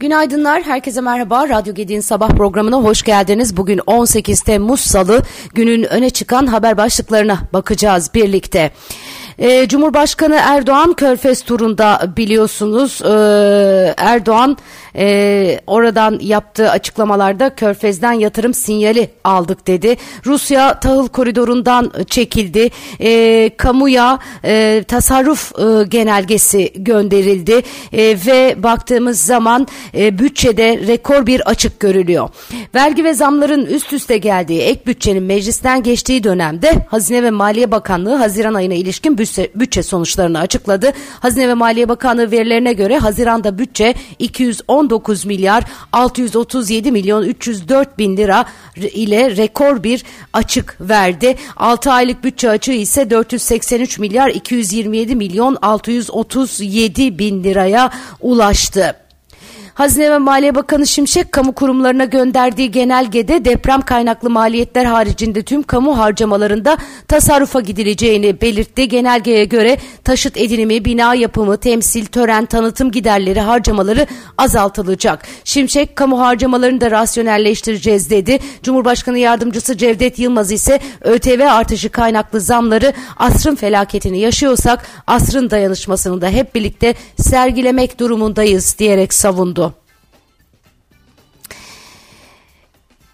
Günaydınlar, herkese merhaba. Radyo Gedi'nin sabah programına hoş geldiniz. Bugün 18 Temmuz Salı, günün öne çıkan haber başlıklarına bakacağız birlikte. E, Cumhurbaşkanı Erdoğan Körfez turunda biliyorsunuz e, Erdoğan e, oradan yaptığı açıklamalarda Körfez'den yatırım sinyali aldık dedi. Rusya tahıl koridorundan çekildi. E, kamuya e, tasarruf e, genelgesi gönderildi e, ve baktığımız zaman e, bütçede rekor bir açık görülüyor. Vergi ve zamların üst üste geldiği ek bütçenin meclisten geçtiği dönemde Hazine ve Maliye Bakanlığı Haziran ayına ilişkin bütçe, bütçe sonuçlarını açıkladı. Hazine ve Maliye Bakanlığı verilerine göre Haziran'da bütçe 219 milyar 637 milyon 304 bin lira ile rekor bir açık verdi. 6 aylık bütçe açığı ise 483 milyar 227 milyon 637 bin liraya ulaştı. Hazine ve Maliye Bakanı Şimşek kamu kurumlarına gönderdiği genelgede deprem kaynaklı maliyetler haricinde tüm kamu harcamalarında tasarrufa gidileceğini belirtti. Genelgeye göre taşıt edinimi, bina yapımı, temsil, tören, tanıtım giderleri harcamaları azaltılacak. Şimşek kamu harcamalarını da rasyonelleştireceğiz dedi. Cumhurbaşkanı Yardımcısı Cevdet Yılmaz ise ÖTV artışı kaynaklı zamları asrın felaketini yaşıyorsak asrın dayanışmasını da hep birlikte sergilemek durumundayız diyerek savundu.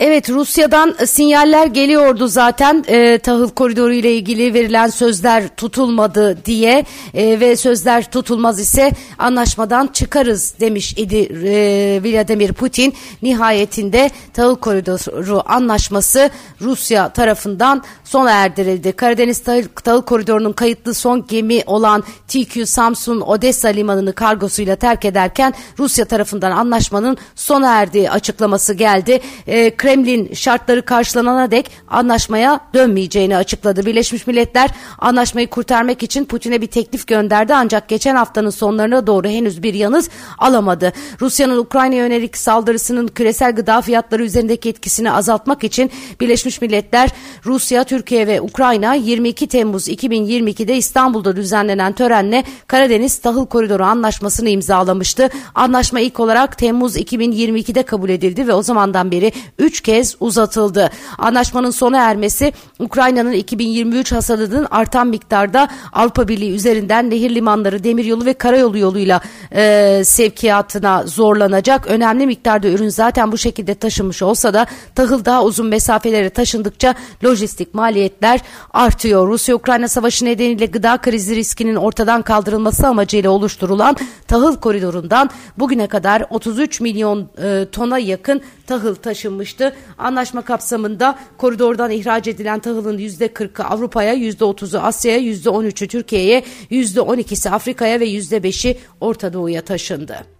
Evet Rusya'dan sinyaller geliyordu zaten e, tahıl koridoru ile ilgili verilen sözler tutulmadı diye e, ve sözler tutulmaz ise anlaşmadan çıkarız demiş idi e, Vladimir Putin. Nihayetinde tahıl koridoru anlaşması Rusya tarafından sona erdirildi. Karadeniz tahıl, tahıl koridorunun kayıtlı son gemi olan TQ Samsun Odessa limanını kargosuyla terk ederken Rusya tarafından anlaşmanın sona erdiği açıklaması geldi. E, Kremlin şartları karşılanana dek anlaşmaya dönmeyeceğini açıkladı. Birleşmiş Milletler anlaşmayı kurtarmak için Putin'e bir teklif gönderdi ancak geçen haftanın sonlarına doğru henüz bir yanıt alamadı. Rusya'nın Ukrayna'ya yönelik saldırısının küresel gıda fiyatları üzerindeki etkisini azaltmak için Birleşmiş Milletler, Rusya, Türkiye ve Ukrayna 22 Temmuz 2022'de İstanbul'da düzenlenen törenle Karadeniz Tahıl Koridoru Anlaşması'nı imzalamıştı. Anlaşma ilk olarak Temmuz 2022'de kabul edildi ve o zamandan beri 3 kez uzatıldı. Anlaşmanın sona ermesi Ukrayna'nın 2023 hasadının artan miktarda Avrupa Birliği üzerinden nehir limanları, demiryolu ve karayolu yoluyla e, sevkiyatına zorlanacak. Önemli miktarda ürün zaten bu şekilde taşınmış olsa da tahıl daha uzun mesafelere taşındıkça lojistik maliyetler artıyor. Rusya-Ukrayna savaşı nedeniyle gıda krizi riskinin ortadan kaldırılması amacıyla oluşturulan tahıl koridorundan bugüne kadar 33 milyon e, tona yakın tahıl taşınmıştı. Anlaşma kapsamında koridordan ihraç edilen tahılın %40'ı Avrupa'ya, %30'u Asya'ya, %13'ü Türkiye'ye, %12'si Afrika'ya ve %5'i Orta Doğu'ya taşındı.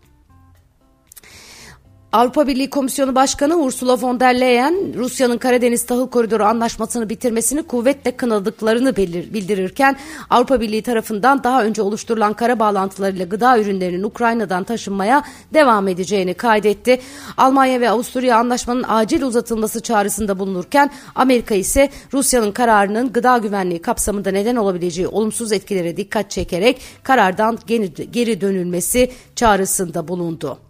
Avrupa Birliği Komisyonu Başkanı Ursula von der Leyen, Rusya'nın Karadeniz Tahıl Koridoru anlaşmasını bitirmesini kuvvetle kınadıklarını bildirirken Avrupa Birliği tarafından daha önce oluşturulan kara bağlantılarıyla gıda ürünlerinin Ukrayna'dan taşınmaya devam edeceğini kaydetti. Almanya ve Avusturya anlaşmanın acil uzatılması çağrısında bulunurken Amerika ise Rusya'nın kararının gıda güvenliği kapsamında neden olabileceği olumsuz etkilere dikkat çekerek karardan geri dönülmesi çağrısında bulundu.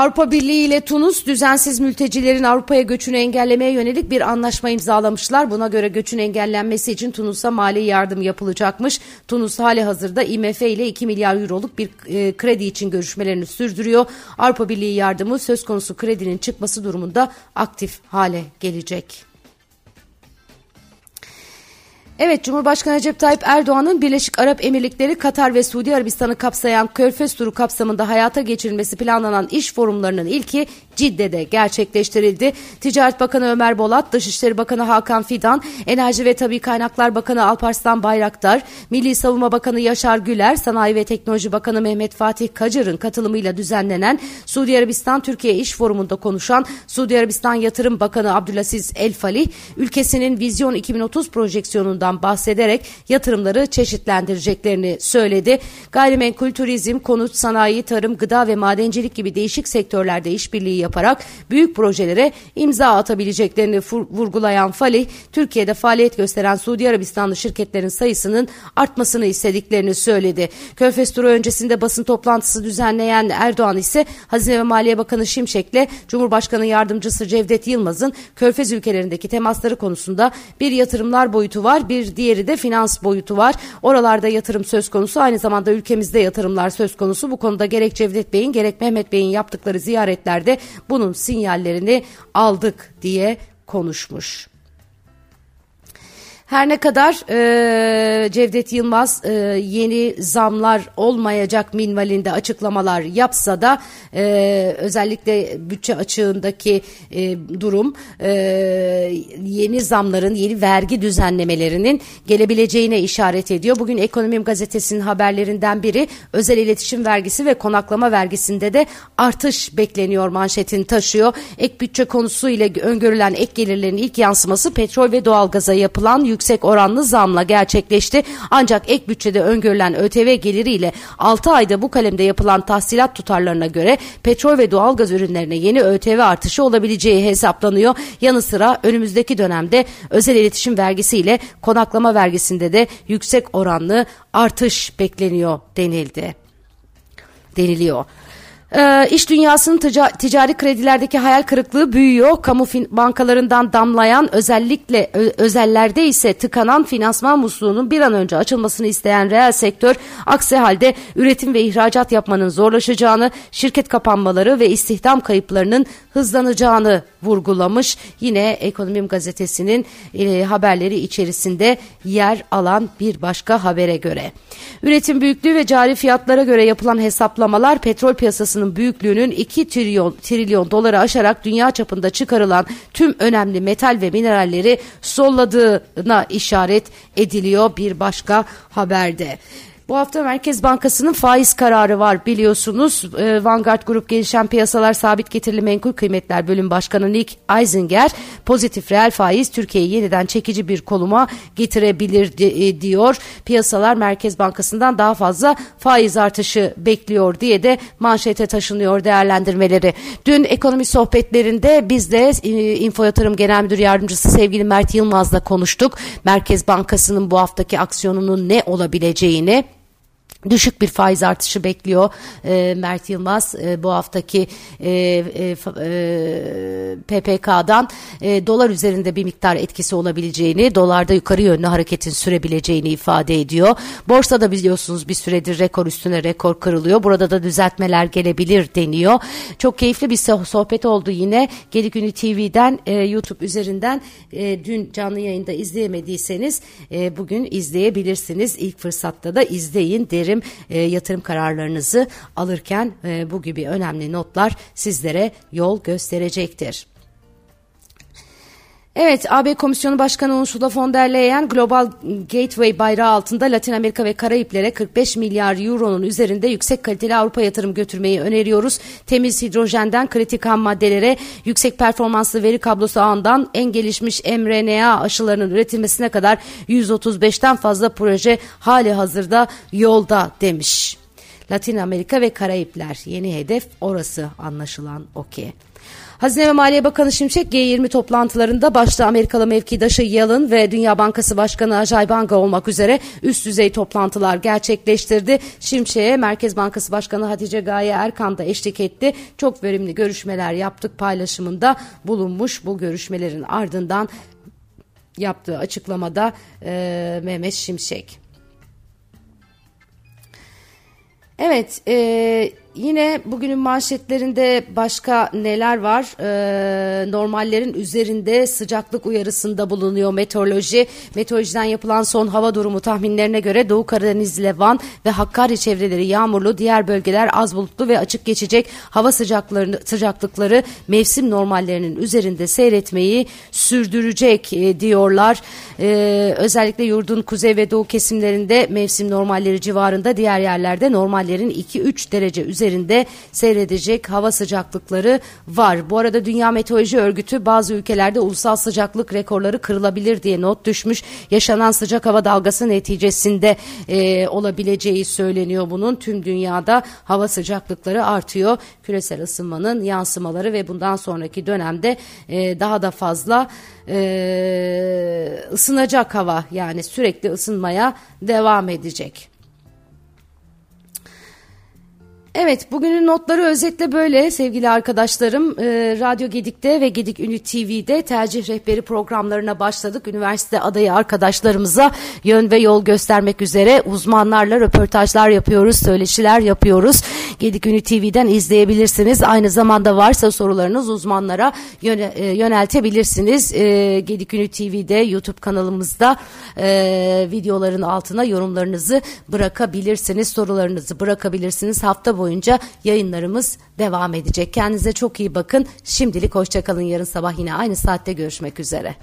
Avrupa Birliği ile Tunus düzensiz mültecilerin Avrupa'ya göçünü engellemeye yönelik bir anlaşma imzalamışlar. Buna göre göçün engellenmesi için Tunus'a mali yardım yapılacakmış. Tunus hali hazırda IMF ile 2 milyar euroluk bir e, kredi için görüşmelerini sürdürüyor. Avrupa Birliği yardımı söz konusu kredinin çıkması durumunda aktif hale gelecek. Evet Cumhurbaşkanı Recep Tayyip Erdoğan'ın Birleşik Arap Emirlikleri, Katar ve Suudi Arabistan'ı kapsayan Körfez turu kapsamında hayata geçirilmesi planlanan iş forumlarının ilki Cidde'de gerçekleştirildi. Ticaret Bakanı Ömer Bolat, Dışişleri Bakanı Hakan Fidan, Enerji ve Tabi Kaynaklar Bakanı Alparslan Bayraktar, Milli Savunma Bakanı Yaşar Güler, Sanayi ve Teknoloji Bakanı Mehmet Fatih Kacar'ın katılımıyla düzenlenen Suudi Arabistan Türkiye İş Forumu'nda konuşan Suudi Arabistan Yatırım Bakanı Abdülaziz El Falih, ülkesinin Vizyon 2030 projeksiyonundan bahsederek yatırımları çeşitlendireceklerini söyledi. Gayrimenkul, turizm, konut, sanayi, tarım, gıda ve madencilik gibi değişik sektörlerde işbirliği yaparak büyük projelere imza atabileceklerini vurgulayan Falih, Türkiye'de faaliyet gösteren Suudi Arabistanlı şirketlerin sayısının artmasını istediklerini söyledi. Körfez turu öncesinde basın toplantısı düzenleyen Erdoğan ise Hazine ve Maliye Bakanı Şimşek'le Cumhurbaşkanı Yardımcısı Cevdet Yılmaz'ın Körfez ülkelerindeki temasları konusunda bir yatırımlar boyutu var, bir diğeri de finans boyutu var. Oralarda yatırım söz konusu, aynı zamanda ülkemizde yatırımlar söz konusu. Bu konuda gerek Cevdet Bey'in gerek Mehmet Bey'in yaptıkları ziyaretlerde bunun sinyallerini aldık diye konuşmuş. Her ne kadar e, Cevdet Yılmaz e, yeni zamlar olmayacak minvalinde açıklamalar yapsa da e, özellikle bütçe açığındaki e, durum e, yeni zamların, yeni vergi düzenlemelerinin gelebileceğine işaret ediyor. Bugün Ekonomim Gazetesi'nin haberlerinden biri özel iletişim vergisi ve konaklama vergisinde de artış bekleniyor manşetin taşıyor. Ek bütçe konusu ile öngörülen ek gelirlerin ilk yansıması petrol ve doğalgaza yapılan yüksek oranlı zamla gerçekleşti. Ancak ek bütçede öngörülen ÖTV geliriyle 6 ayda bu kalemde yapılan tahsilat tutarlarına göre petrol ve doğalgaz ürünlerine yeni ÖTV artışı olabileceği hesaplanıyor. Yanı sıra önümüzdeki dönemde özel iletişim vergisi ile konaklama vergisinde de yüksek oranlı artış bekleniyor denildi deniliyor. Ee, iş dünyasının tica- ticari kredilerdeki hayal kırıklığı büyüyor. Kamu bankalarından damlayan özellikle özellerde ise tıkanan finansman musluğunun bir an önce açılmasını isteyen reel sektör aksi halde üretim ve ihracat yapmanın zorlaşacağını, şirket kapanmaları ve istihdam kayıplarının hızlanacağını vurgulamış. Yine Ekonomim Gazetesi'nin e, haberleri içerisinde yer alan bir başka habere göre. Üretim büyüklüğü ve cari fiyatlara göre yapılan hesaplamalar petrol piyasasının büyüklüğünün 2 trilyon, trilyon doları aşarak dünya çapında çıkarılan tüm önemli metal ve mineralleri solladığına işaret ediliyor bir başka haberde. Bu hafta Merkez Bankası'nın faiz kararı var biliyorsunuz. E, Vanguard Grup Gelişen Piyasalar Sabit Getirili Menkul Kıymetler Bölüm Başkanı Nick Eisinger pozitif reel faiz Türkiye'yi yeniden çekici bir koluma getirebilir e, diyor. Piyasalar Merkez Bankası'ndan daha fazla faiz artışı bekliyor diye de manşete taşınıyor değerlendirmeleri. Dün ekonomi sohbetlerinde biz de e, Info Yatırım Genel Müdür Yardımcısı sevgili Mert Yılmaz'la konuştuk. Merkez Bankası'nın bu haftaki aksiyonunun ne olabileceğini Düşük bir faiz artışı bekliyor e, Mert Yılmaz e, bu haftaki e, e, e, PPK'dan e, dolar üzerinde bir miktar etkisi olabileceğini, dolarda yukarı yönlü hareketin sürebileceğini ifade ediyor. Borsada biliyorsunuz bir süredir rekor üstüne rekor kırılıyor. Burada da düzeltmeler gelebilir deniyor. Çok keyifli bir sohbet oldu yine. Geligünü TV'den e, YouTube üzerinden e, dün canlı yayında izleyemediyseniz e, bugün izleyebilirsiniz. İlk fırsatta da izleyin derim ederim. E, yatırım kararlarınızı alırken e, bu gibi önemli notlar sizlere yol gösterecektir. Evet, AB Komisyonu Başkanı Ursula von der Leyen Global Gateway bayrağı altında Latin Amerika ve Karayiplere 45 milyar euronun üzerinde yüksek kaliteli Avrupa yatırım götürmeyi öneriyoruz. Temiz hidrojenden kritik ham maddelere, yüksek performanslı veri kablosu ağından en gelişmiş mRNA aşılarının üretilmesine kadar 135'ten fazla proje hali hazırda yolda demiş. Latin Amerika ve Karayipler yeni hedef orası anlaşılan okey. Hazine ve Maliye Bakanı Şimşek G20 toplantılarında başta Amerikalı mevkidaşı Yalın ve Dünya Bankası Başkanı Ajay Banga olmak üzere üst düzey toplantılar gerçekleştirdi. Şimşek'e Merkez Bankası Başkanı Hatice Gaye Erkan da eşlik etti. Çok verimli görüşmeler yaptık paylaşımında bulunmuş bu görüşmelerin ardından yaptığı açıklamada e, Mehmet Şimşek. Evet, e, Yine bugünün manşetlerinde başka neler var? Ee, normallerin üzerinde sıcaklık uyarısında bulunuyor meteoroloji. Meteorolojiden yapılan son hava durumu tahminlerine göre Doğu Karadeniz, Levan ve Hakkari çevreleri yağmurlu, diğer bölgeler az bulutlu ve açık geçecek. Hava sıcaklarını, sıcaklıkları mevsim normallerinin üzerinde seyretmeyi sürdürecek e, diyorlar. Ee, özellikle yurdun kuzey ve doğu kesimlerinde mevsim normalleri civarında, diğer yerlerde normallerin 2-3 derece üzerinde üzerinde seyredecek hava sıcaklıkları var. Bu arada Dünya Meteoroloji Örgütü bazı ülkelerde ulusal sıcaklık rekorları kırılabilir diye not düşmüş. Yaşanan sıcak hava dalgası neticesinde e, olabileceği söyleniyor bunun. Tüm dünyada hava sıcaklıkları artıyor. Küresel ısınmanın yansımaları ve bundan sonraki dönemde e, daha da fazla e, ısınacak hava yani sürekli ısınmaya devam edecek. Evet bugünün notları özetle böyle sevgili arkadaşlarım. E, Radyo Gedik'te ve Gedik Ünlü TV'de tercih rehberi programlarına başladık. Üniversite adayı arkadaşlarımıza yön ve yol göstermek üzere uzmanlarla röportajlar yapıyoruz, söyleşiler yapıyoruz. Gedik Ünlü TV'den izleyebilirsiniz. Aynı zamanda varsa sorularınız uzmanlara yöne, e, yöneltebilirsiniz. E, TV'de YouTube kanalımızda e, videoların altına yorumlarınızı bırakabilirsiniz, sorularınızı bırakabilirsiniz. Hafta boyunca yayınlarımız devam edecek. Kendinize çok iyi bakın. Şimdilik hoşçakalın. Yarın sabah yine aynı saatte görüşmek üzere.